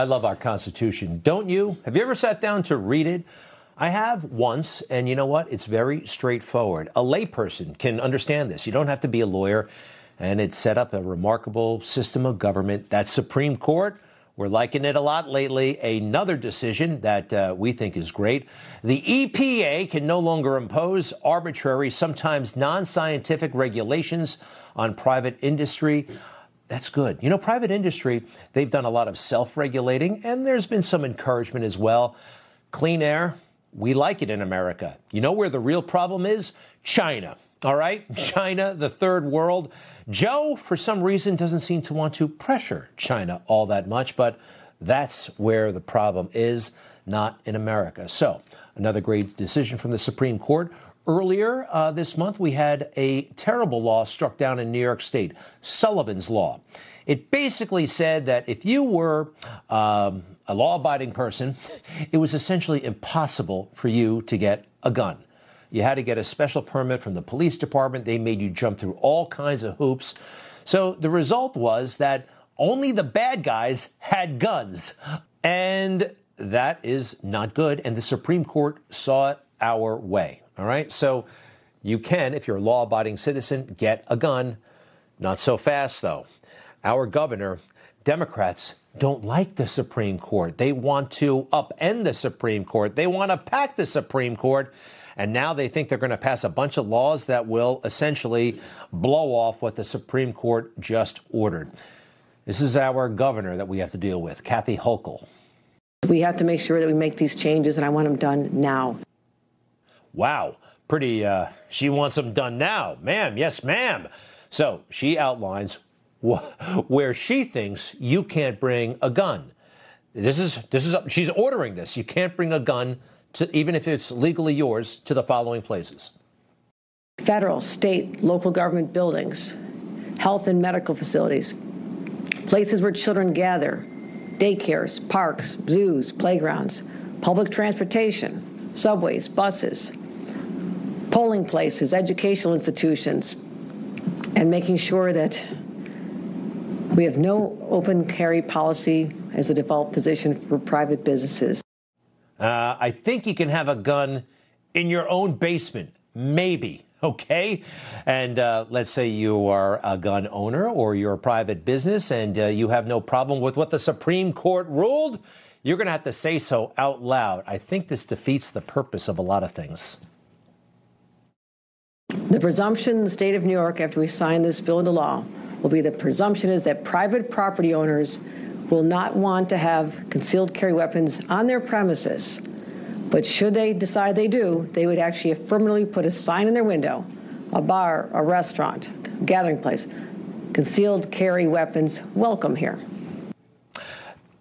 I love our Constitution. Don't you? Have you ever sat down to read it? I have once, and you know what? It's very straightforward. A layperson can understand this. You don't have to be a lawyer, and it set up a remarkable system of government. That Supreme Court, we're liking it a lot lately. Another decision that uh, we think is great. The EPA can no longer impose arbitrary, sometimes non scientific regulations on private industry. That's good. You know, private industry, they've done a lot of self regulating, and there's been some encouragement as well. Clean air, we like it in America. You know where the real problem is? China. All right? China, the third world. Joe, for some reason, doesn't seem to want to pressure China all that much, but that's where the problem is, not in America. So, another great decision from the Supreme Court Earlier uh, this month, we had a terrible law struck down in New York State, Sullivan's Law. It basically said that if you were um, a law abiding person, it was essentially impossible for you to get a gun. You had to get a special permit from the police department. They made you jump through all kinds of hoops. So the result was that only the bad guys had guns. And that is not good. And the Supreme Court saw it our way. All right. So you can, if you're a law abiding citizen, get a gun. Not so fast, though. Our governor, Democrats, don't like the Supreme Court. They want to upend the Supreme Court. They want to pack the Supreme Court. And now they think they're going to pass a bunch of laws that will essentially blow off what the Supreme Court just ordered. This is our governor that we have to deal with, Kathy Hochul. We have to make sure that we make these changes, and I want them done now. Wow, pretty, uh, she wants them done now. Ma'am, yes, ma'am. So she outlines wh- where she thinks you can't bring a gun. This is, this is, she's ordering this. You can't bring a gun to, even if it's legally yours, to the following places federal, state, local government buildings, health and medical facilities, places where children gather, daycares, parks, zoos, playgrounds, public transportation, subways, buses, polling places, educational institutions, and making sure that we have no open carry policy as a default position for private businesses. Uh, I think you can have a gun in your own basement, maybe. Okay. And uh, let's say you are a gun owner or you're a private business and uh, you have no problem with what the Supreme Court ruled. You're going to have to say so out loud. I think this defeats the purpose of a lot of things. The presumption in the state of New York after we sign this bill into law will be the presumption is that private property owners will not want to have concealed carry weapons on their premises. But should they decide they do, they would actually affirmatively put a sign in their window a bar, a restaurant, a gathering place. Concealed carry weapons, welcome here.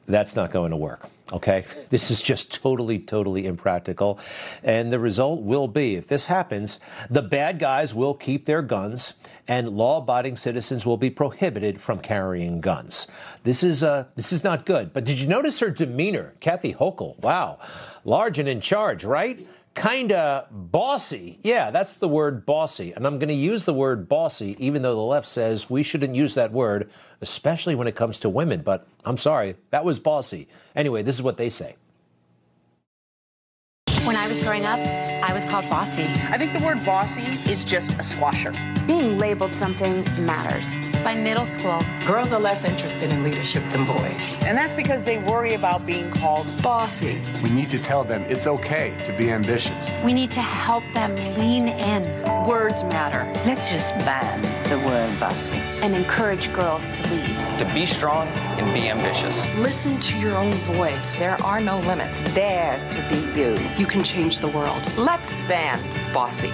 That's not going to work. Okay, this is just totally, totally impractical. And the result will be if this happens, the bad guys will keep their guns and law abiding citizens will be prohibited from carrying guns. This is, uh, this is not good. But did you notice her demeanor? Kathy Hochul, wow, large and in charge, right? kind of bossy. Yeah, that's the word bossy. And I'm going to use the word bossy, even though the left says we shouldn't use that word, especially when it comes to women. But I'm sorry, that was bossy. Anyway, this is what they say. When I was growing up, I was called bossy. I think the word bossy is just a squasher. Being labeled something matters. By middle school, girls are less interested in leadership than boys. And that's because they worry about being called bossy. We need to tell them it's okay to be ambitious. We need to help them lean in. Words matter. Let's just ban the word bossy and encourage girls to lead. To be strong and be ambitious. Listen to your own voice. There are no limits. Dare to be you. You can change the world. Let's ban bossy.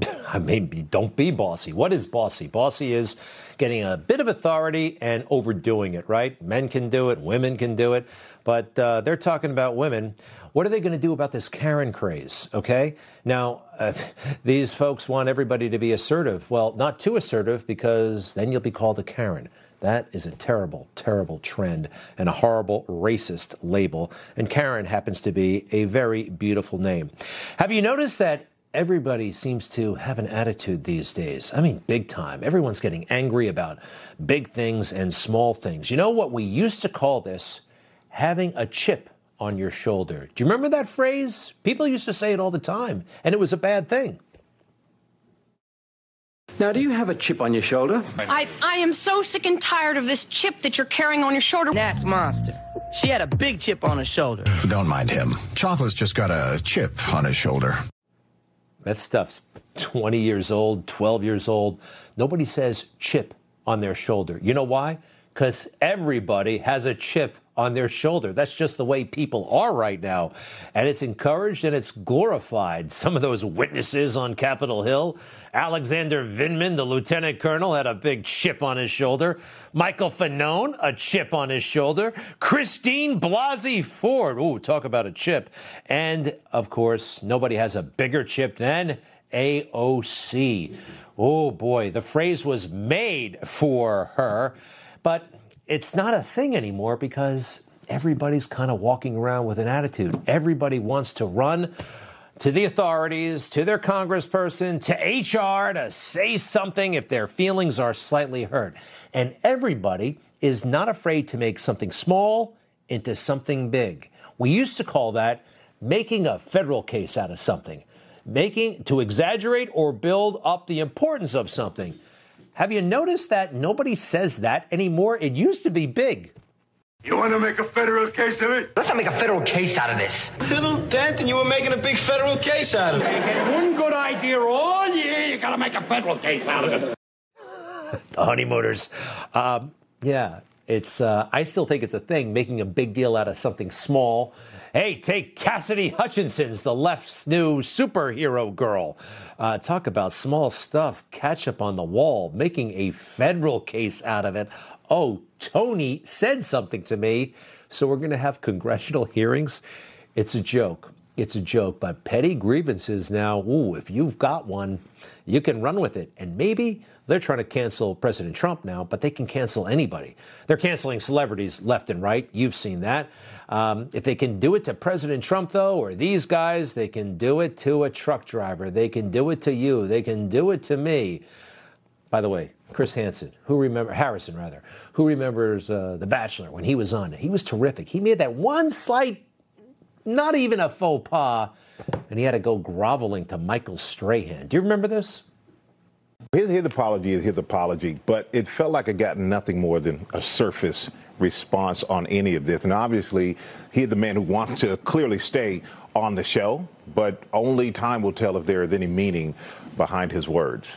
I mean, don't be bossy. What is bossy? Bossy is getting a bit of authority and overdoing it, right? Men can do it, women can do it, but uh, they're talking about women. What are they going to do about this Karen craze? Okay. Now, uh, these folks want everybody to be assertive. Well, not too assertive because then you'll be called a Karen. That is a terrible, terrible trend and a horrible racist label. And Karen happens to be a very beautiful name. Have you noticed that everybody seems to have an attitude these days? I mean, big time. Everyone's getting angry about big things and small things. You know what we used to call this? having a chip on your shoulder. Do you remember that phrase? People used to say it all the time, and it was a bad thing. Now, do you have a chip on your shoulder? I, I am so sick and tired of this chip that you're carrying on your shoulder. That's Monster. She had a big chip on her shoulder. Don't mind him. Chocolate's just got a chip on his shoulder. That stuff's 20 years old, 12 years old. Nobody says chip on their shoulder. You know why? Because everybody has a chip on their shoulder. That's just the way people are right now. And it's encouraged and it's glorified. Some of those witnesses on Capitol Hill, Alexander Vindman, the lieutenant colonel, had a big chip on his shoulder. Michael Fanone, a chip on his shoulder. Christine Blasey Ford, ooh, talk about a chip. And of course, nobody has a bigger chip than AOC. Oh boy, the phrase was made for her, but it's not a thing anymore because everybody's kind of walking around with an attitude. Everybody wants to run to the authorities, to their congressperson, to HR to say something if their feelings are slightly hurt. And everybody is not afraid to make something small into something big. We used to call that making a federal case out of something, making to exaggerate or build up the importance of something. Have you noticed that nobody says that anymore? It used to be big. You want to make a federal case of it? Let's not make a federal case out of this. Little dent, and you were making a big federal case out of it. You get one good idea all year, you got to make a federal case out of it. the honeymooners. Um, yeah, it's. Uh, I still think it's a thing, making a big deal out of something small. Hey, take Cassidy Hutchinson's the left's new superhero girl. Uh, talk about small stuff, ketchup on the wall, making a federal case out of it. Oh, Tony said something to me, so we're going to have congressional hearings. It's a joke. It's a joke, but petty grievances now, ooh, if you've got one, you can run with it. And maybe they're trying to cancel President Trump now, but they can cancel anybody. They're canceling celebrities left and right. You've seen that. Um, if they can do it to President Trump, though, or these guys, they can do it to a truck driver. They can do it to you. They can do it to me. By the way, Chris Hansen, who remember Harrison rather, who remembers uh, The Bachelor when he was on it? He was terrific. He made that one slight, not even a faux pas, and he had to go groveling to Michael Strahan. Do you remember this? His, his apology is his apology, but it felt like it got nothing more than a surface response on any of this. And obviously, he's the man who wants to clearly stay on the show, but only time will tell if there is any meaning behind his words.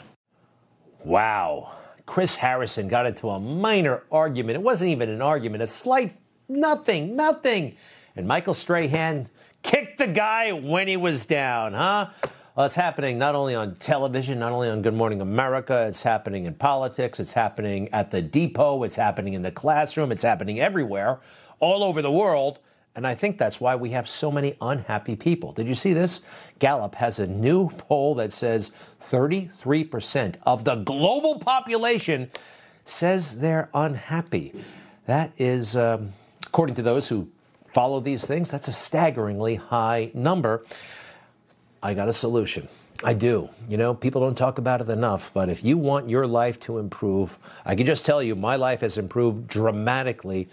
Wow. Chris Harrison got into a minor argument. It wasn't even an argument, a slight nothing, nothing. And Michael Strahan kicked the guy when he was down, huh? Well, it's happening not only on television, not only on Good Morning America, it's happening in politics, it's happening at the depot, it's happening in the classroom, it's happening everywhere, all over the world. And I think that's why we have so many unhappy people. Did you see this? Gallup has a new poll that says 33% of the global population says they're unhappy. That is, um, according to those who follow these things, that's a staggeringly high number. I got a solution. I do. You know, people don't talk about it enough, but if you want your life to improve, I can just tell you my life has improved dramatically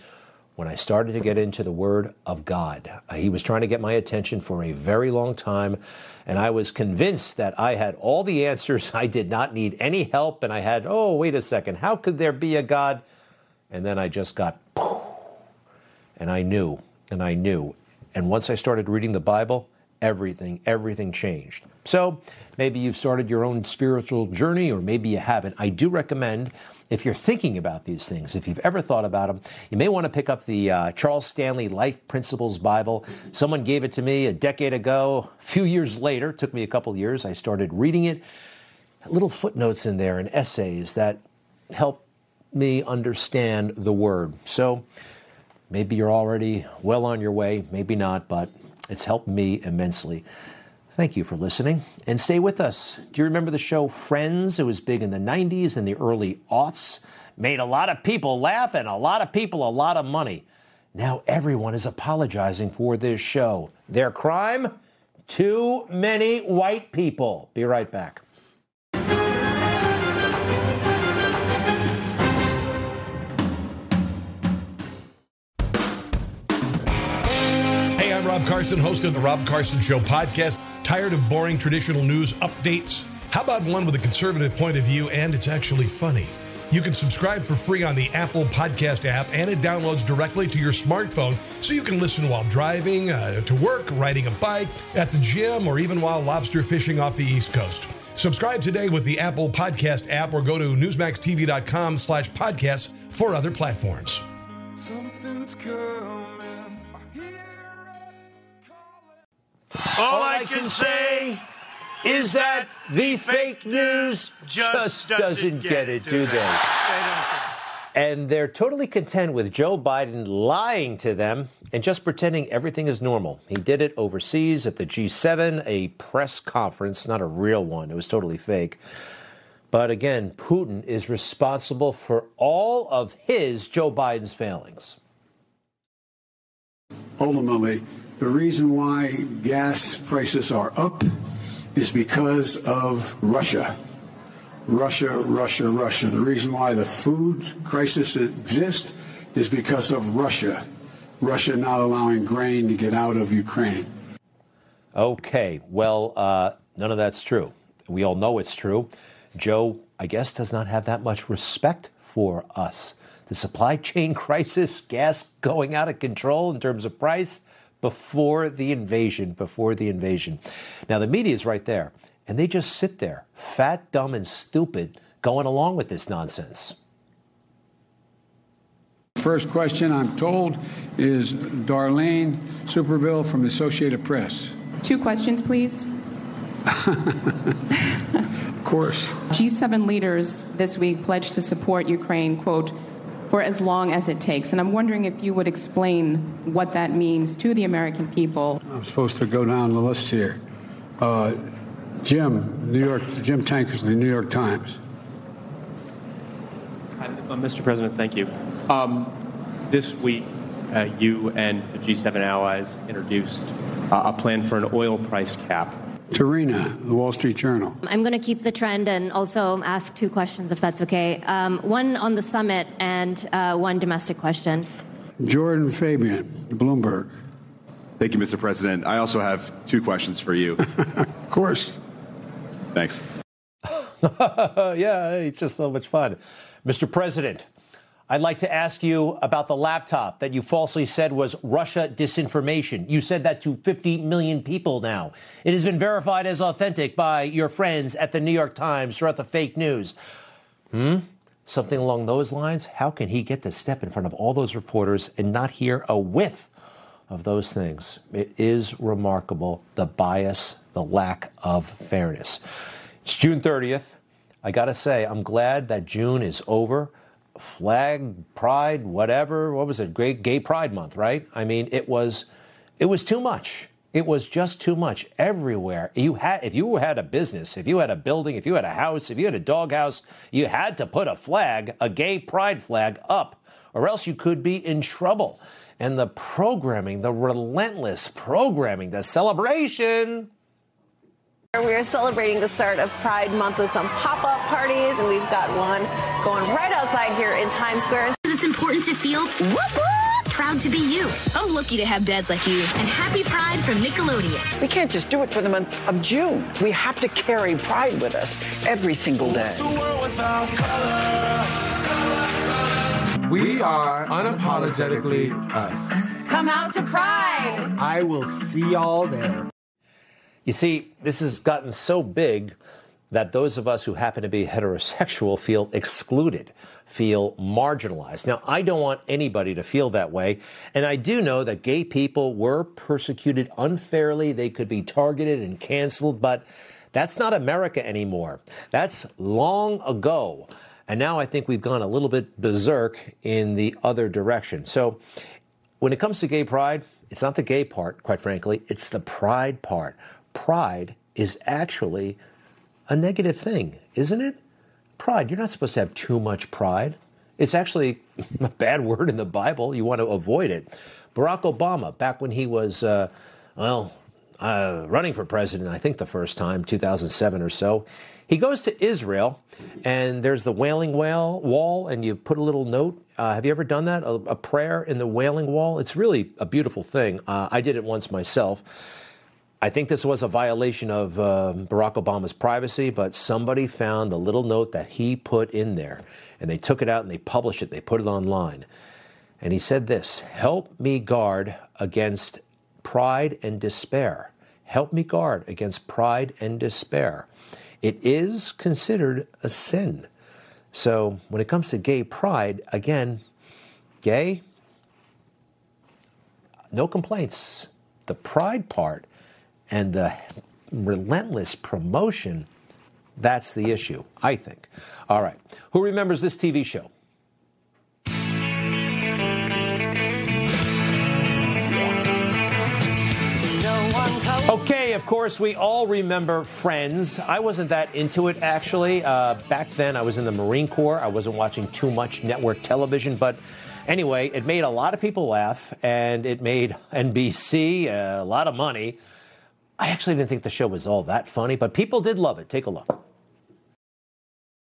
when I started to get into the Word of God. Uh, he was trying to get my attention for a very long time, and I was convinced that I had all the answers. I did not need any help, and I had, oh, wait a second, how could there be a God? And then I just got, and I knew, and I knew. And once I started reading the Bible, everything, everything changed. So maybe you've started your own spiritual journey, or maybe you haven't. I do recommend, if you're thinking about these things, if you've ever thought about them, you may want to pick up the uh, Charles Stanley Life Principles Bible. Someone gave it to me a decade ago. A few years later, took me a couple years, I started reading it. Little footnotes in there and essays that help me understand the word. So maybe you're already well on your way, maybe not, but it's helped me immensely. Thank you for listening and stay with us. Do you remember the show Friends? It was big in the 90s and the early aughts. Made a lot of people laugh and a lot of people a lot of money. Now everyone is apologizing for this show. Their crime? Too many white people. Be right back. Carson, host of the Rob Carson Show podcast. Tired of boring traditional news updates? How about one with a conservative point of view and it's actually funny? You can subscribe for free on the Apple Podcast app, and it downloads directly to your smartphone so you can listen while driving, uh, to work, riding a bike, at the gym, or even while lobster fishing off the East Coast. Subscribe today with the Apple Podcast app or go to newsmaxtv.com slash podcasts for other platforms. Something's coming. All I can say is that the fake news just, doesn't, get, it, do they? And they're totally content with Joe Biden lying to them and just pretending everything is normal. He did it overseas at the G7, a press conference, not a real one. It was totally fake. But again, Putin is responsible for all of his Joe Biden's failings. Ultimately, the reason why gas prices are up is because of Russia. Russia, Russia, Russia. The reason why the food crisis exists is because of Russia. Russia not allowing grain to get out of Ukraine. Okay, well, uh, none of that's true. We all know it's true. Joe, I guess, does not have that much respect for us. The supply chain crisis, gas going out of control in terms of price before the invasion, before the invasion. Now, the media is right there, and they just sit there, fat, dumb, and stupid, going along with this nonsense. First question, I'm told, is Darlene Superville from the Associated Press. Two questions, please. of course. G7 leaders this week pledged to support Ukraine, quote, for as long as it takes. And I'm wondering if you would explain what that means to the American people. I'm supposed to go down the list here. Uh, Jim, New York, Jim Tankersley, New York Times. Uh, Mr. President, thank you. Um, this week, uh, you and the G7 allies introduced uh, a plan for an oil price cap. Tarini, the Wall Street Journal. I'm going to keep the trend and also ask two questions, if that's okay. Um, one on the summit and uh, one domestic question. Jordan Fabian, Bloomberg. Thank you, Mr. President. I also have two questions for you. of course. Thanks. yeah, it's just so much fun. Mr. President, I'd like to ask you about the laptop that you falsely said was Russia disinformation. You said that to 50 million people now. It has been verified as authentic by your friends at the New York Times throughout the fake news. Hmm? Something along those lines? How can he get to step in front of all those reporters and not hear a whiff of those things? It is remarkable the bias, the lack of fairness. It's June 30th. I got to say, I'm glad that June is over flag pride whatever. What was it? Great gay pride month right? I mean it was it was too much. It was just too much everywhere. You had if you had a business if you had a building if you had a house if you had a doghouse you had to put a flag a gay pride flag up or else you could be in trouble. And the programming the relentless programming the celebration. We are celebrating the start of Pride Month with some pop up parties, and we've got one going right outside here in Times Square. It's important to feel whoop whoop, proud to be you. I'm lucky to have dads like you. And happy Pride from Nickelodeon. We can't just do it for the month of June. We have to carry Pride with us every single day. We are unapologetically us. Come out to Pride. I will see y'all there. You see, this has gotten so big that those of us who happen to be heterosexual feel excluded, feel marginalized. Now, I don't want anybody to feel that way. And I do know that gay people were persecuted unfairly. They could be targeted and canceled, but that's not America anymore. That's long ago. And now I think we've gone a little bit berserk in the other direction. So when it comes to gay pride, it's not the gay part, quite frankly, it's the pride part pride is actually a negative thing, isn't it? Pride, you're not supposed to have too much pride. It's actually a bad word in the Bible. You want to avoid it. Barack Obama, back when he was, uh, well, uh, running for president, I think the first time, 2007 or so. He goes to Israel, and there's the Wailing Wall, wall and you put a little note. Uh, have you ever done that? A, a, prayer in the Wailing Wall? It's really a beautiful thing. Uh, I did it once myself. I think this was a violation of uh, Barack Obama's privacy, but somebody found the little note that he put in there, and they took it out and they published it. They put it online. And he said this Help me guard against pride and despair. Help me guard against pride and despair. It is considered a sin. So when it comes to gay pride, again, gay, no complaints. The pride part and the relentless promotion, that's the issue, I think. All right. Who remembers this TV show? Okay, of course, we all remember Friends. I wasn't that into it, actually. Uh, back then, I was in the Marine Corps. I wasn't watching too much network television, but anyway, it made a lot of people laugh, and it made NBC a lot of money. I actually didn't think the show was all that funny, but people did love it. Take a look.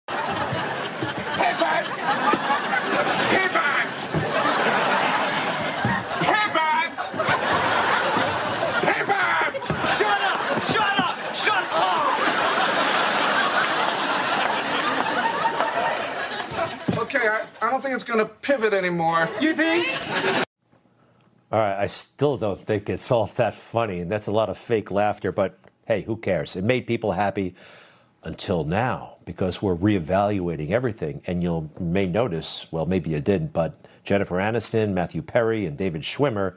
Pivot! Pivot! Pivot! Pivot! Shut up! Okay, I, I don't think it's going to pivot anymore. You think? All right, I still don't think it's all that funny, and that's a lot of fake laughter, but hey, who cares? It made people happy until now because we're reevaluating everything. And you may notice, well, maybe you didn't, but Jennifer Aniston, Matthew Perry, and David Schwimmer,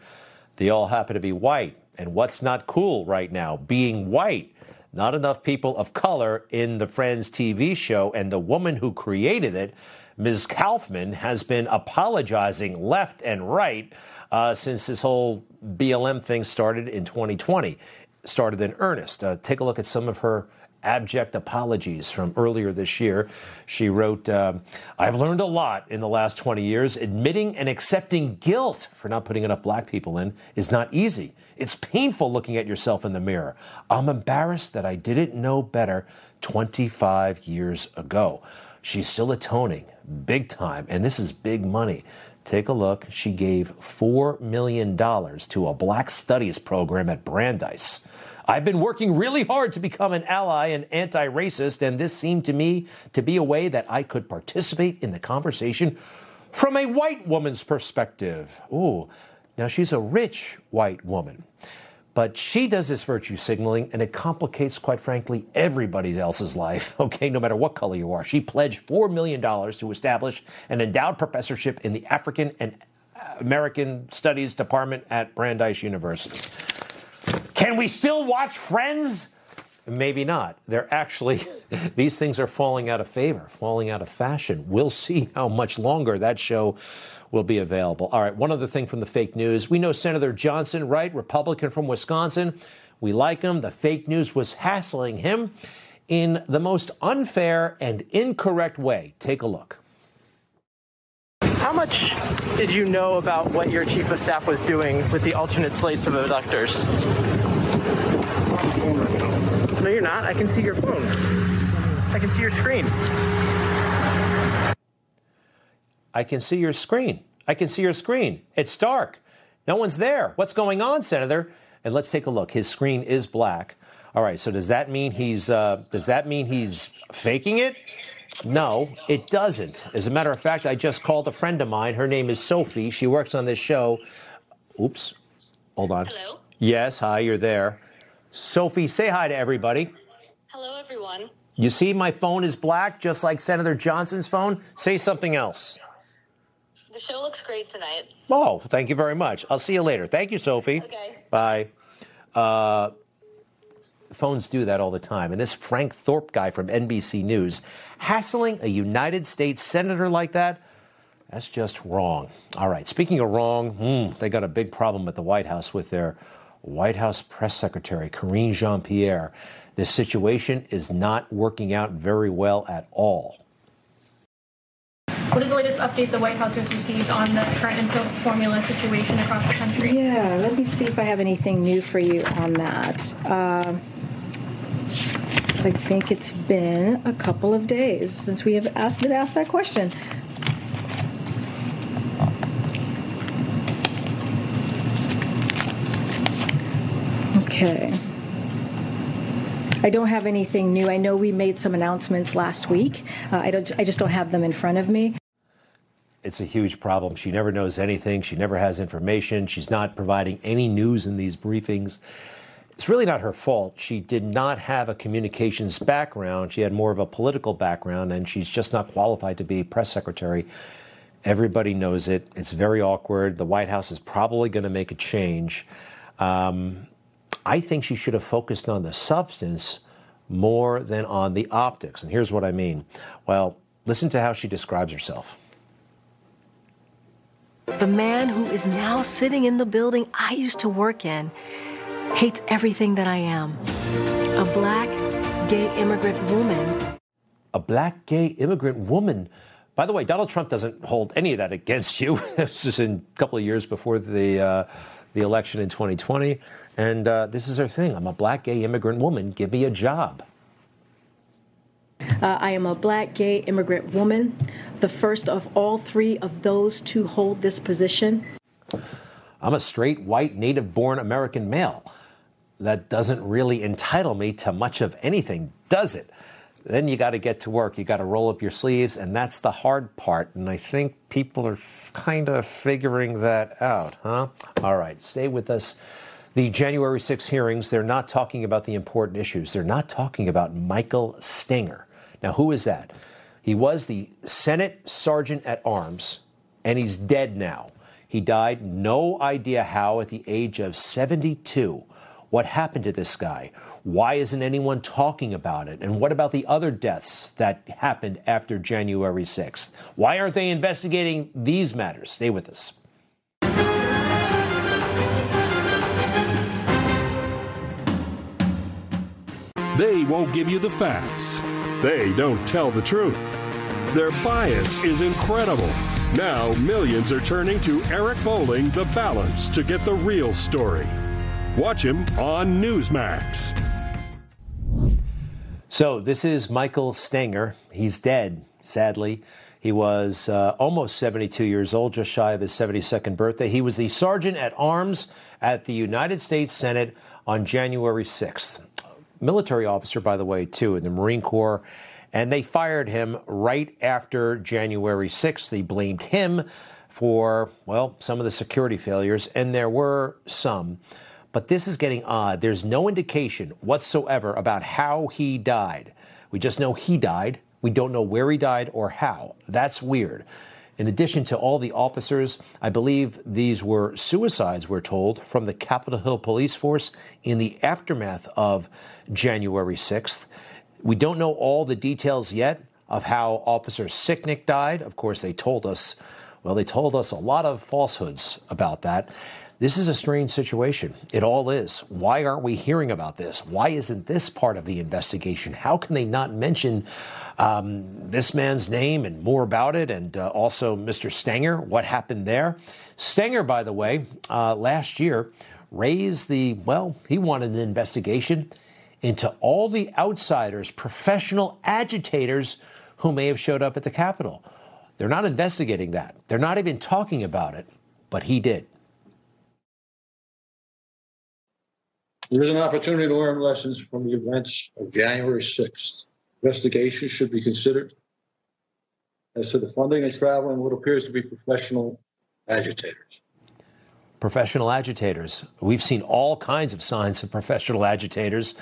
they all happen to be white. And what's not cool right now? Being white. Not enough people of color in the Friends TV show, and the woman who created it Ms. Kauffman has been apologizing left and right uh, since this whole BLM thing started in 2020, started in earnest. Uh, take a look at some of her abject apologies from earlier this year. She wrote, uh, I've learned a lot in the last 20 years. Admitting and accepting guilt for not putting enough black people in is not easy. It's painful looking at yourself in the mirror. I'm embarrassed that I didn't know better 25 years ago. She's still atoning big time, and this is big money. Take a look. She gave $4 million to a Black Studies program at Brandeis. I've been working really hard to become an ally and anti racist, and this seemed to me to be a way that I could participate in the conversation from a white woman's perspective. Ooh, now she's a rich white woman. But she does this virtue signaling, and it complicates, quite frankly, everybody else's life, okay, no matter what color you are. She pledged $4 million to establish an endowed professorship in the African and American Studies Department at Brandeis University. Can we still watch Friends? Maybe not. They're actually, these things are falling out of favor, falling out of fashion. We'll see how much longer that show will be available. All right, one other thing from the fake news. We know Senator Johnson, right? Republican from Wisconsin. We like him. The fake news was hassling him in the most unfair and incorrect way. Take a look. How much did you know about what your chief of staff was doing with the alternate slates of electors? No, you're not. I can see your phone. I can see your screen. I can see your screen. I can see your screen. It's dark. No one's there. What's going on, Senator? And let's take a look. His screen is black. All right. So does that mean he's uh, does that mean he's faking it? No, it doesn't. As a matter of fact, I just called a friend of mine. Her name is Sophie. She works on this show. Oops. Hold on. Hello. Yes. Hi. You're there. Sophie, say hi to everybody. Hello, everyone. You see, my phone is black, just like Senator Johnson's phone. Say something else. The show looks great tonight. Oh, thank you very much. I'll see you later. Thank you, Sophie. Okay. Bye. Uh, phones do that all the time. And this Frank Thorpe guy from NBC News hassling a United States senator like that, that's just wrong. All right. Speaking of wrong, hmm, they got a big problem at the White House with their White House press secretary, Karine Jean Pierre. This situation is not working out very well at all. What is the latest update the White House has received on the current infant formula situation across the country? Yeah, let me see if I have anything new for you on that. Uh, I think it's been a couple of days since we have asked, been asked that question. Okay. I don't have anything new. I know we made some announcements last week. Uh, I don't. I just don't have them in front of me. It's a huge problem. She never knows anything. She never has information. She's not providing any news in these briefings. It's really not her fault. She did not have a communications background. She had more of a political background, and she's just not qualified to be press secretary. Everybody knows it. It's very awkward. The White House is probably going to make a change. Um, I think she should have focused on the substance more than on the optics. And here's what I mean. Well, listen to how she describes herself. The man who is now sitting in the building I used to work in hates everything that I am. A black gay immigrant woman. A black gay immigrant woman. By the way, Donald Trump doesn't hold any of that against you. this is in a couple of years before the uh, the election in 2020. And uh, this is her thing. I'm a black gay immigrant woman. Give me a job. Uh, I am a black gay immigrant woman, the first of all three of those to hold this position. I'm a straight, white, native born American male. That doesn't really entitle me to much of anything, does it? Then you got to get to work. You got to roll up your sleeves, and that's the hard part. And I think people are kind of figuring that out, huh? All right, stay with us the January 6 hearings, they're not talking about the important issues. They're not talking about Michael Stenger. Now, who is that? He was the Senate Sergeant at Arms, and he's dead now. He died, no idea how, at the age of 72. What happened to this guy? Why isn't anyone talking about it? And what about the other deaths that happened after January 6th? Why aren't they investigating these matters? Stay with us. They won't give you the facts. They don't tell the truth. Their bias is incredible. Now, millions are turning to Eric Bolling, The Balance, to get the real story. Watch him on Newsmax. So, this is Michael Stenger. He's dead, sadly. He was uh, almost 72 years old, just shy of his 72nd birthday. He was the sergeant at arms at the United States Senate on January 6th military officer, by the way, too, in the Marine Corps. And they fired him right after January 6th. They blamed him for, well, some of the security failures, and there were some. But this is getting odd. There's no indication whatsoever about how he died. We just know he died. We don't know where he died or how. That's weird. In addition to all the officers, I believe these were suicides, we're told, from the Capitol Hill Police Force in the aftermath of January 6th. We don't know all the details yet of how Officer Sicknick died. Of course, they told us, well, they told us a lot of falsehoods about that. This is a strange situation. It all is. Why aren't we hearing about this? Why isn't this part of the investigation? How can they not mention um, this man's name and more about it, and uh, also Mr. Stenger, what happened there? Stenger, by the way, uh, last year raised the, well, he wanted an investigation into all the outsiders, professional agitators who may have showed up at the Capitol. They're not investigating that. They're not even talking about it, but he did. There is an opportunity to learn lessons from the events of January 6th. Investigation should be considered as to the funding and traveling what appears to be professional agitators professional agitators. We've seen all kinds of signs of professional agitators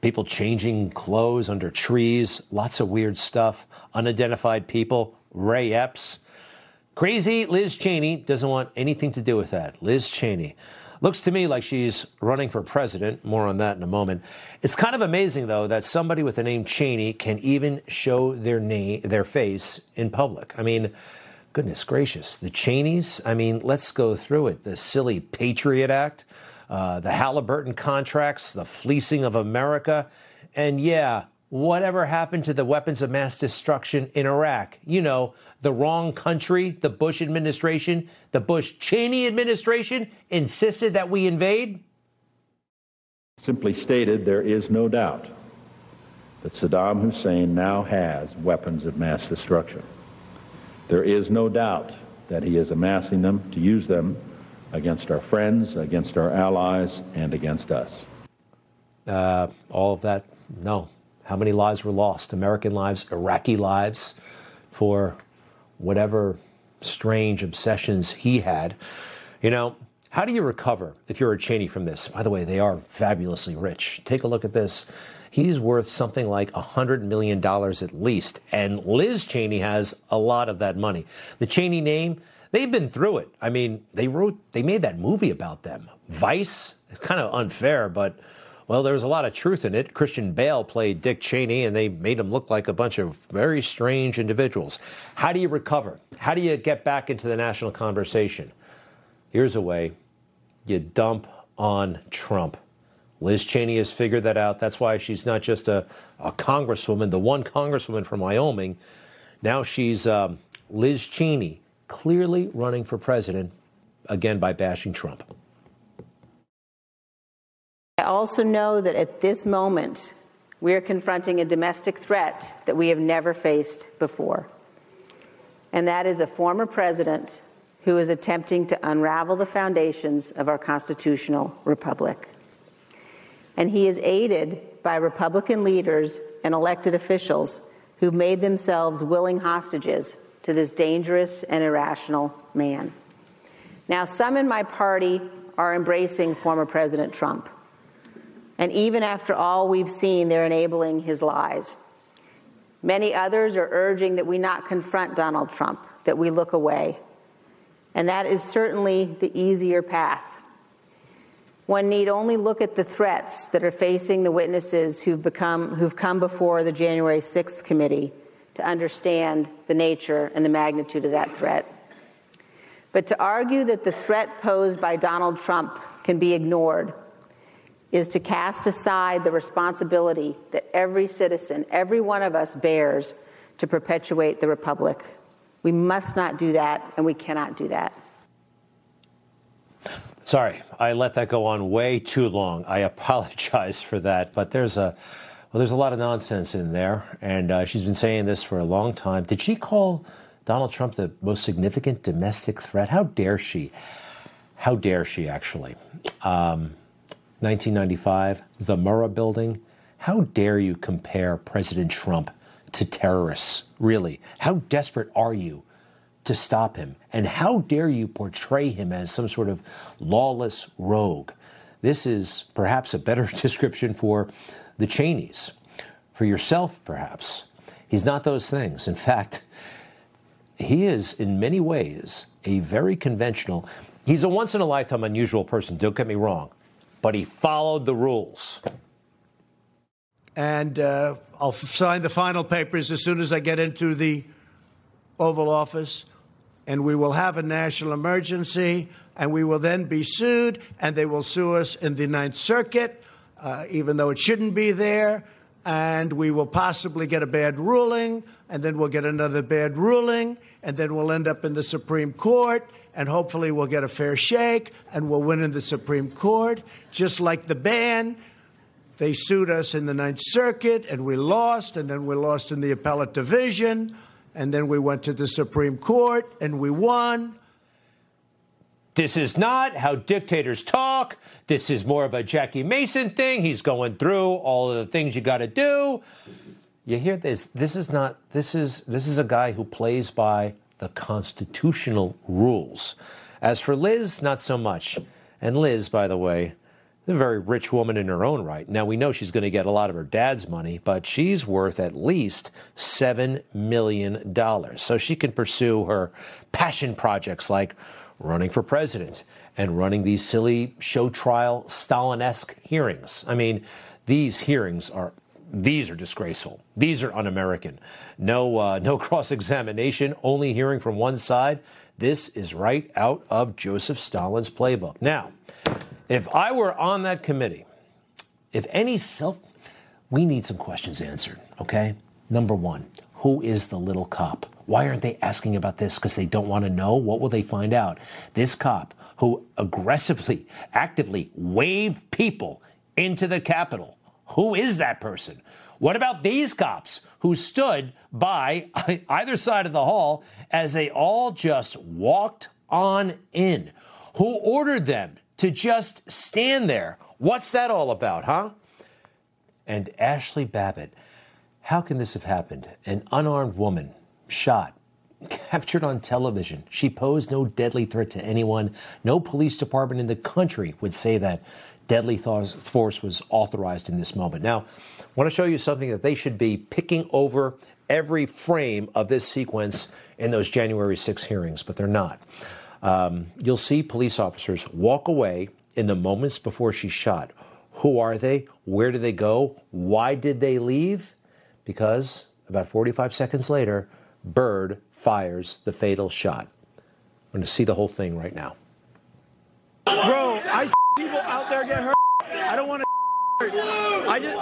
people changing clothes under trees, lots of weird stuff, unidentified people, Ray Epps. Crazy Liz Cheney doesn't want anything to do with that. Liz Cheney. Looks to me like she's running for president. More on that in a moment. It's kind of amazing, though, that somebody with the name Cheney can even show their name, their face in public. I mean, goodness gracious, the Cheneys. I mean, let's go through it. The silly Patriot Act, uh, the Halliburton contracts, the fleecing of America, and yeah, whatever happened to the weapons of mass destruction in Iraq? You know, the wrong country, the Bush administration, the Bush Cheney administration insisted that we invade? Simply stated, there is no doubt that Saddam Hussein now has weapons of mass destruction. There is no doubt that he is amassing them to use them against our friends, against our allies, and against us. Uh, all of that, no. How many lives were lost? American lives, Iraqi lives, for whatever strange obsessions he had. You know, how do you recover if you're a Cheney from this? By the way, they are fabulously rich. Take a look at this. He's worth something like $100 million at least. And Liz Cheney has a lot of that money. The Cheney name, they've been through it. I mean, they wrote, they made that movie about them. Vice, It's kind of unfair, but well, there was a lot of truth in it. Christian Bale played Dick Cheney, and they made him look like a bunch of very strange individuals. How do you recover? How do you get back into the national conversation? Here's a way you dump on Trump. Liz Cheney has figured that out. That's why she's not just a, a congresswoman, the one congresswoman from Wyoming. Now she's um, Liz Cheney, clearly running for president, again by bashing Trump. Also know that at this moment, we are confronting a domestic threat that we have never faced before. And that is a former president who is attempting to unravel the foundations of our constitutional republic and he is aided by Republican leaders and elected officials who've made themselves willing hostages to this dangerous and irrational man. Now, some in my party are embracing former President Trump. And even after all we've seen, they're enabling his lies. Many others are urging that we not confront Donald Trump, that we look away. And that is certainly the easier path one need only look at the threats that are facing the witnesses who've, become, who've come before the January 6th committee to understand the nature and the magnitude of that threat. But to argue that the threat posed by Donald Trump can be ignored is to cast aside the responsibility that every citizen, every one of us bears to perpetuate the Republic. We must not do that, and we cannot do that. Sorry, I let that go on way too long. I apologize for that, but there's a well, there's a lot of nonsense in there, and uh, she's been saying this for a long time. Did she call Donald Trump the most significant domestic threat? How dare she? How dare she? Actually, um, 1995, the Murrah Building. How dare you compare President Trump to terrorists? Really, how desperate are you to stop him? And how dare you portray him as some sort of lawless rogue? This is perhaps a better description for the Cheneys, for yourself, perhaps. He's not those things. In fact, he is, in many ways, a very conventional, he's a once in a lifetime unusual person, don't get me wrong, but he followed the rules. And uh, I'll sign the final papers as soon as I get into the Oval Office and we will have a national emergency, and we will then be sued, and they will sue us in the Ninth Circuit, uh, even though it shouldn't be there, and we will possibly get a bad ruling, and then we'll get another bad ruling, and then we'll end up in the Supreme Court, and hopefully we'll get a fair shake, and we'll win in the Supreme Court, just like the ban. They sued us in the Ninth Circuit, and we lost, and then we lost in the appellate division and then we went to the Supreme Court and we won. This is not how dictators talk. This is more of a Jackie Mason thing. He's going through all of the things you got to do. You hear this? This is not. This is this is a guy who plays by the constitutional rules. As for Liz, not so much. And Liz, by the way, is a very rich woman in her own right. Now, we know she's going to get a lot of her dad's money, but she's worth at least $7 million. So she can pursue her passion projects like running for president and running these silly show trial Stalin esque hearings. I mean, these hearings are. These are disgraceful. These are un-American. No, uh, no cross-examination. Only hearing from one side. This is right out of Joseph Stalin's playbook. Now, if I were on that committee, if any self, we need some questions answered, okay? Number one, who is the little cop? Why aren't they asking about this? Because they don't want to know? What will they find out? This cop who aggressively, actively waved people into the Capitol. Who is that person? What about these cops who stood by either side of the hall as they all just walked on in? Who ordered them to just stand there? What's that all about, huh? And Ashli Babbitt, how can this have happened? An unarmed woman shot, captured on television. She posed no deadly threat to anyone. No police department in the country would say that deadly force was authorized in this moment. Now, I want to show you something that they should be picking over every frame of this sequence in those January 6 hearings, but they're not. Um, you'll see police officers walk away in the moments before she's shot. Who are they? Where did they go? Why did they leave? Because about 45 seconds later, Byrd fires the fatal shot. I'm going to see the whole thing right now. Bro, I see people out there get hurt. I don't want to hurt. I just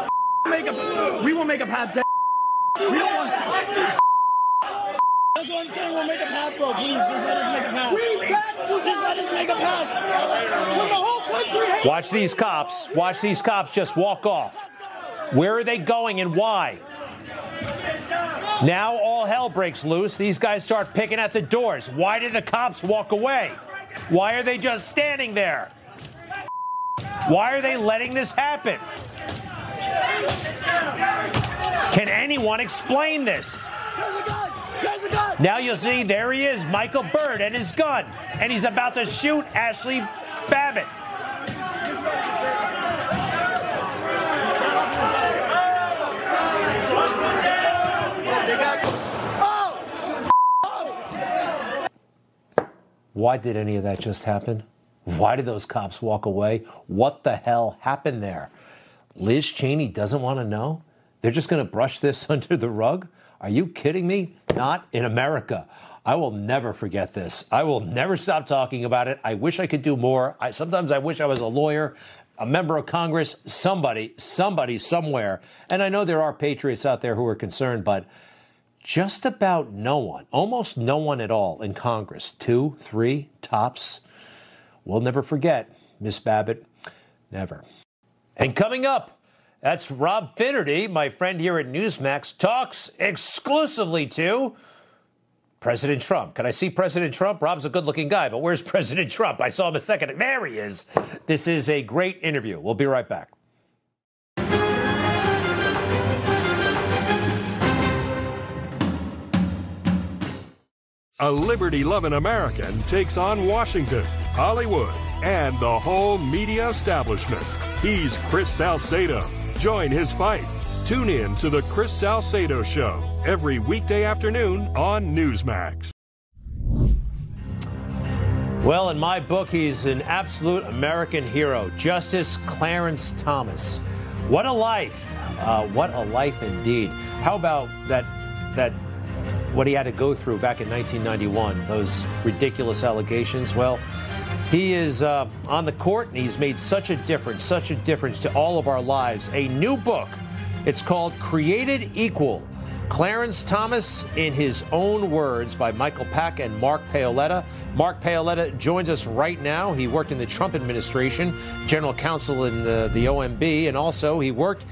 make a. We will make a path. We don't want. That's what I'm saying. We'll make a path, bro. Please, just let us make a path. Just let us make a path. When the whole country. Watch these cops. Watch these cops just walk off. Where are they going and why? Now all hell breaks loose. These guys start picking at the doors. Why did the cops walk away? Why are they just standing there? Why are they letting this happen? Can anyone explain this? Now you'll see there he is, Michael Byrd, and his gun, and he's about to shoot Ashli Babbitt. Why did any of that just happen? Why did those cops walk away? What the hell happened there? Liz Cheney doesn't want to know? They're just going to brush this under the rug? Are you kidding me? Not in America. I will never forget this. I will never stop talking about it. I wish I could do more. I, sometimes I wish I was a lawyer, a member of Congress, somebody, somebody, somewhere. And I know there are patriots out there who are concerned, but just about no one, almost no one at all in Congress, two, three tops. We'll never forget, Miss Babbitt, never. And coming up, that's Rob Finnerty, my friend here at Newsmax, talks exclusively to President Trump. Can I see President Trump? Rob's a good looking guy, but where's President Trump? I saw him a second. There he is. This is a great interview. We'll be right back. A liberty loving American takes on Washington, Hollywood, and the whole media establishment. He's Chris Salcedo. Join his fight. Tune in to The Chris Salcedo Show every weekday afternoon on Newsmax. Well, in my book, he's an absolute American hero, Justice Clarence Thomas. What a life! Uh, what a life indeed. How about that? That what he had to go through back in 1991, those ridiculous allegations. Well, he is uh, on the court and he's made such a difference, such a difference to all of our lives. A new book. It's called Created Equal. Clarence Thomas in his own words by Michael Pack and Mark Paoletta. Mark Paoletta joins us right now. He worked in the Trump administration, general counsel in the, the OMB, and also he worked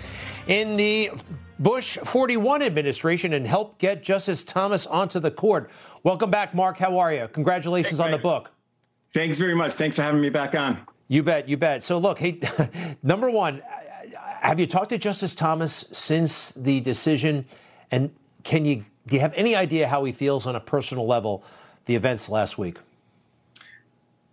in the Bush 41 administration and helped get Justice Thomas onto the court. Welcome back, Mark. How are you? Congratulations on the book. Thanks very much. Thanks for having me back on. You bet. You bet. So, look, hey, number one, have you talked to Justice Thomas since the decision? And can you do you have any idea how he feels on a personal level the events last week?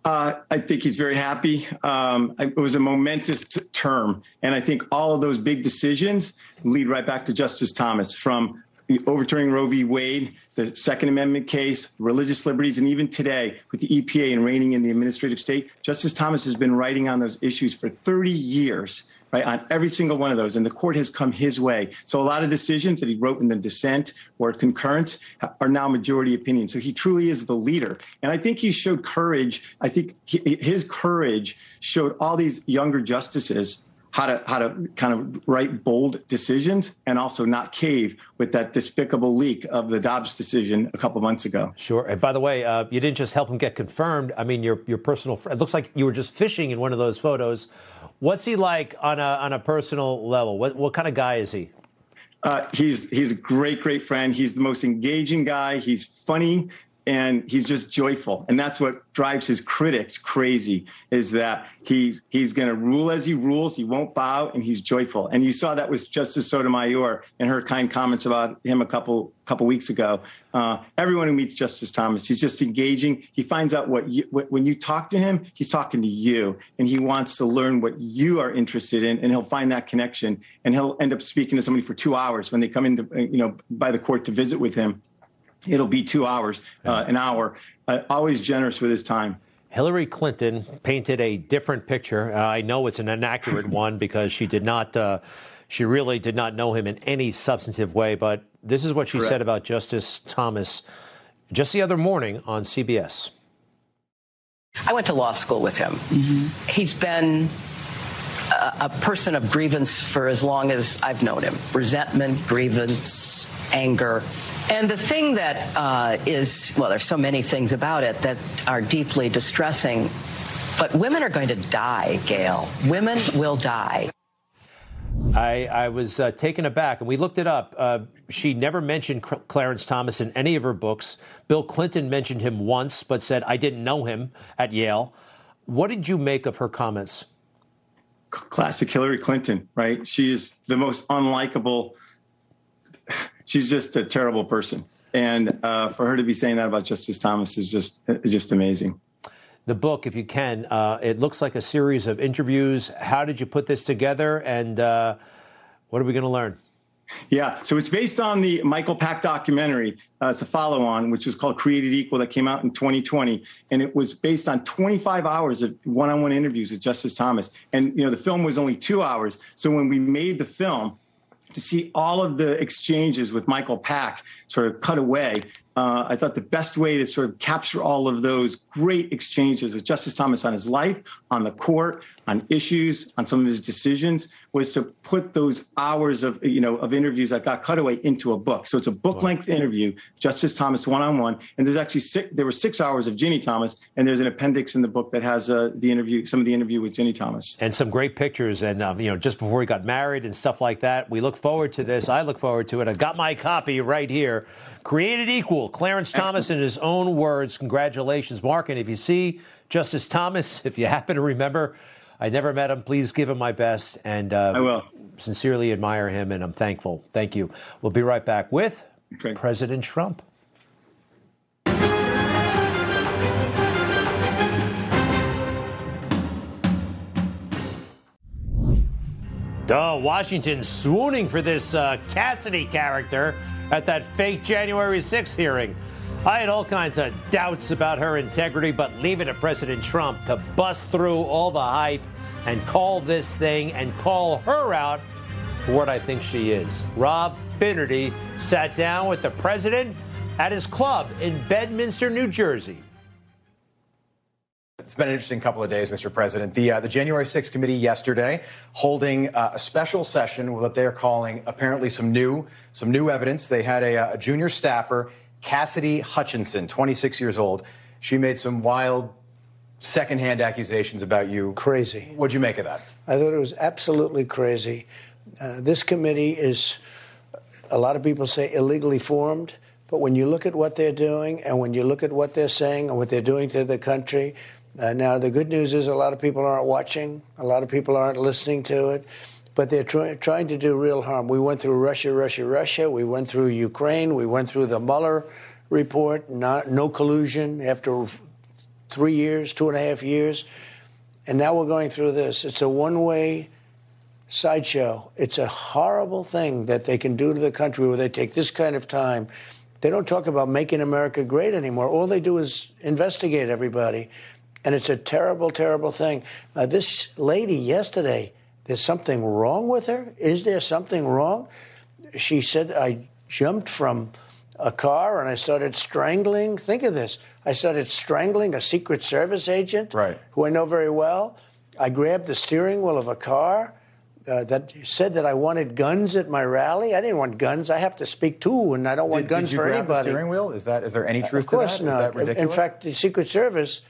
Uh, I think he's very happy. Um, it was a momentous t- term, and I think all of those big decisions lead right back to Justice Thomas, from overturning Roe v. Wade, the Second Amendment case, religious liberties, and even today with the EPA and reining in the administrative state. Justice Thomas has been writing on those issues for 30 years right, on every single one of those. And the court has come his way. So a lot of decisions that he wrote in the dissent or concurrence are now majority opinion. So he truly is the leader. And I think he showed courage. I think his courage showed all these younger justices how to how to kind of write bold decisions and also not cave with that despicable leak of the Dobbs decision a couple months ago. Sure. And by the way, uh, you didn't just help him get confirmed. I mean, your your personal. It looks like you were just fishing in one of those photos. What's he like on a on a personal level? What what kind of guy is he? Uh, he's he's a great great friend. He's the most engaging guy. He's funny and he's just joyful. And that's what drives his critics crazy is that he he's going to rule as he rules he won't bow and he's joyful. And you saw that with justice sotomayor and her kind comments about him a couple couple weeks ago. Uh, everyone who meets justice thomas he's just engaging. He finds out what, you, what when you talk to him he's talking to you and he wants to learn what you are interested in and he'll find that connection and he'll end up speaking to somebody for two hours when they come into you know by the court to visit with him it'll be two hours, uh, an hour. Uh, always generous with his time. Hillary Clinton painted a different picture. Uh, I know it's an inaccurate one because she did not, uh, she really did not know him in any substantive way. But this is what she Correct. said about Justice Thomas just the other morning on CBS. I went to law school with him. He's been a, a person of grievance for as long as I've known him resentment, grievance, anger. And the thing that uh, is, well, there's so many things about it that are deeply distressing, but women are going to die, Gail. Women will die. I, I was uh, taken aback, and we looked it up. Uh, she never mentioned Cl- Clarence Thomas in any of her books. Bill Clinton mentioned him once, but said, I didn't know him at Yale. What did you make of her comments? Classic Hillary Clinton, right? She is the most unlikable. She's just a terrible person, and uh, for her to be saying that about Justice Thomas is just just amazing. The book, if you can, uh, it looks like a series of interviews. How did you put this together, and uh, what are we going to learn? Yeah, so it's based on the Michael Pack documentary. Uh, it's a follow-on, which was called "Created Equal," that came out in 2020, and it was based on 25 hours of one-on-one interviews with Justice Thomas. And you know, the film was only two hours. So when we made the film, to see all of the exchanges with Michael Pack sort of cut away, uh, I thought the best way to sort of capture all of those great exchanges with Justice Thomas on his life, on the court, on issues, on some of his decisions, was to put those hours of you know of interviews that got cut away into a book. So it's a book-length interview, Justice Thomas one-on-one, and there's actually six, there were six hours of Ginny Thomas, and there's an appendix in the book that has uh, the interview, some of the interview with Ginny Thomas. and some great pictures. And uh, you know, just before he got married and stuff like that. We look forward to this. I look forward to it. I've got my copy right here. Created equal, Clarence Thomas in his own words. Congratulations, Mark. And if you see Justice Thomas, if you happen to remember, I never met him. Please give him my best. And uh, I will. sincerely admire him, and I'm thankful. Thank you. We'll be right back with President Trump. Duh, Washington swooning for this uh, Cassidy character at that fake January 6th hearing. I had all kinds of doubts about her integrity, but leave it to President Trump to bust through all the hype and call this thing and call her out for what I think she is. Rob Finnerty sat down with the president at his club in Bedminster, New Jersey. It's been an interesting couple of days, Mr. President. The uh, the January 6th committee yesterday holding uh, a special session with what they're calling apparently some new some new evidence. They had a, a junior staffer, Cassidy Hutchinson, 26 years old. She made some wild secondhand accusations about you. Crazy. What'd you make of that? I thought it was absolutely crazy. Uh, this committee is, a lot of people say, illegally formed. But when you look at what they're doing and when you look at what they're saying and what they're doing to the country, uh, now the good news is a lot of people aren't watching, a lot of people aren't listening to it, but they're try- trying to do real harm. We went through Russia, Russia, Russia. We went through Ukraine. We went through the Mueller report, not, no collusion after three years, two and a half years. And now we're going through this. It's a one way sideshow. It's a horrible thing that they can do to the country where they take this kind of time. They don't talk about making America great anymore. All they do is investigate everybody. And it's a terrible, terrible thing. Uh, this lady yesterday, there's something wrong with her? Is there something wrong? She said, I jumped from a car and I started strangling. Think of this. I started strangling a Secret Service agent Right. who I know very well. I grabbed the steering wheel of a car. uh, that said that I wanted guns at my rally. I didn't want guns. I have to speak too, and I don't want Did, guns did you for grab anybody. the steering wheel? Is that is there any truth Of course to that? not. Is that ridiculous? In fact, the Secret Service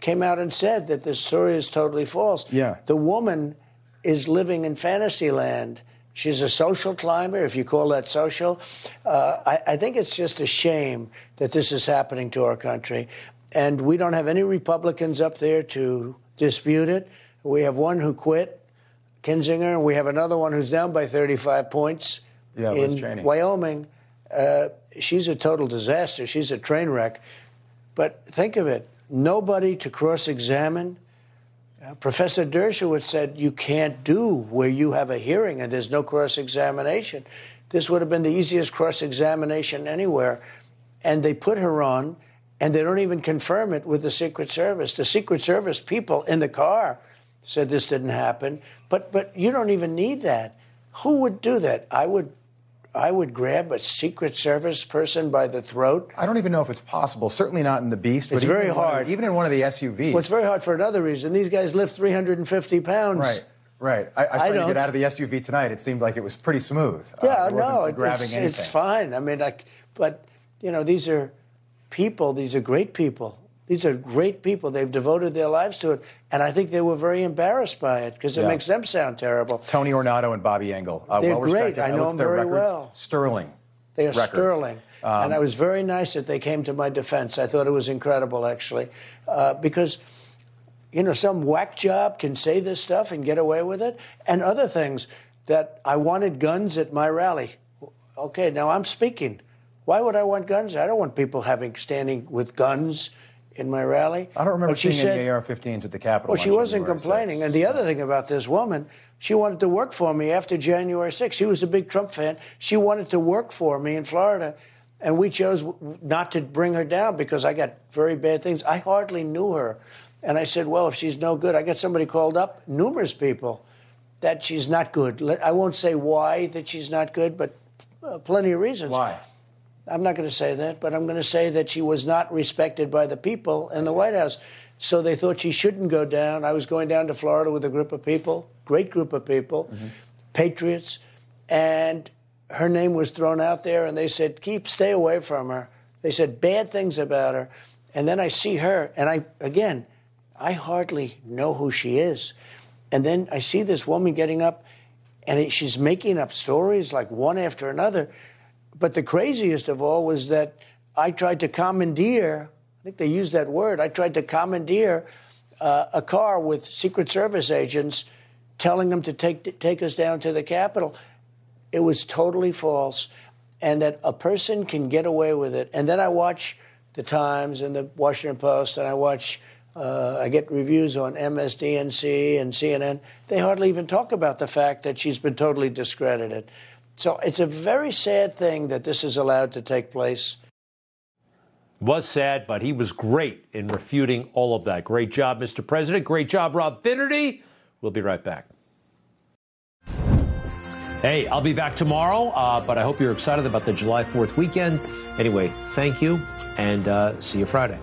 came out and said that the story is totally false. Yeah. The woman is living in fantasy land. She's a social climber, if you call that social. Uh, I, I think it's just a shame that this is happening to our country. And we don't have any Republicans up there to dispute it. We have one who quit, Kinzinger, and we have another one who's down by 35 points Yeah, in Wyoming. Uh, she's a total disaster. She's a train wreck. But think of it nobody to cross examine. Uh, Professor Dershowitz said you can't do where you have a hearing and there's no cross examination. This would have been the easiest cross examination anywhere. And they put her on, and they don't even confirm it with the Secret Service. The Secret Service people in the car said this didn't happen. But but you don't even need that. Who would do that? I would I would grab a Secret Service person by the throat. I don't even know if it's possible. Certainly not in the Beast. It's very of the- hard. even in one of the SUVs. Well, it's very hard for another reason. These guys lift 350 pounds. Right, right. I, I I you don't. get out of the SUV tonight. It seemed like it was pretty smooth. Uh, Yeah, wasn't no, it- grabbing it's, anything. it's fine. I mean, like, but you know, these are people. These are great people. These are great people. They've devoted their lives to it, and I think they were very embarrassed by it because it Yeah. makes them sound terrible. Tony Ornato and Bobby Engel. Uh, They're well great. respected. I know them their very records. well. Sterling. They are records. sterling. Um, and I was very nice that they came to my defense. I thought it was incredible, actually, uh, because, you know, some whack job can say this stuff and get away with it, and other things that I wanted guns at my rally. Okay, now I'm speaking. Why would I want guns? I don't want people having standing with guns in my rally. I don't remember But she seeing said, any AR-15s at the Capitol. well, she wasn't complaining. 6th. And the other thing about this woman, she wanted to work for me after January 6th. She was a big Trump fan. She wanted to work for me in Florida. And we chose not to bring her down because I got very bad things. I hardly knew her. And I said, well, if she's no good, I got somebody called up, numerous people, that she's not good. I won't say why that she's not good, but uh, plenty of reasons. Why? I'm not going to say that, but I'm going to say that she was not respected by the people in the White House. So they thought she shouldn't go down. I was going down to Florida with a group of people, great group of people, mm-hmm. patriots, and her name was thrown out there, and they said, "Keep, stay away from her." They said bad things about her, and then I see her, and I again, I hardly know who she is, and then I see this woman getting up, and she's making up stories like one after another. But the craziest of all was that I tried to commandeer, I think they used that word, I tried to commandeer uh, a car with Secret Service agents telling them to take, take us down to the Capitol. It was totally false. And that a person can get away with it. And then I watch the Times and the Washington Post, and I watch, uh, I get reviews on MSDNC and CNN. They hardly even talk about the fact that she's been totally discredited. So it's a very sad thing that this is allowed to take place. Was sad, but he was great in refuting all of that. Great job, Mr. President. Great job, Rob Finnerty. We'll be right back. Hey, I'll be back tomorrow, uh, but I hope you're excited about the July 4th weekend. Anyway, thank you, and uh, see you Friday.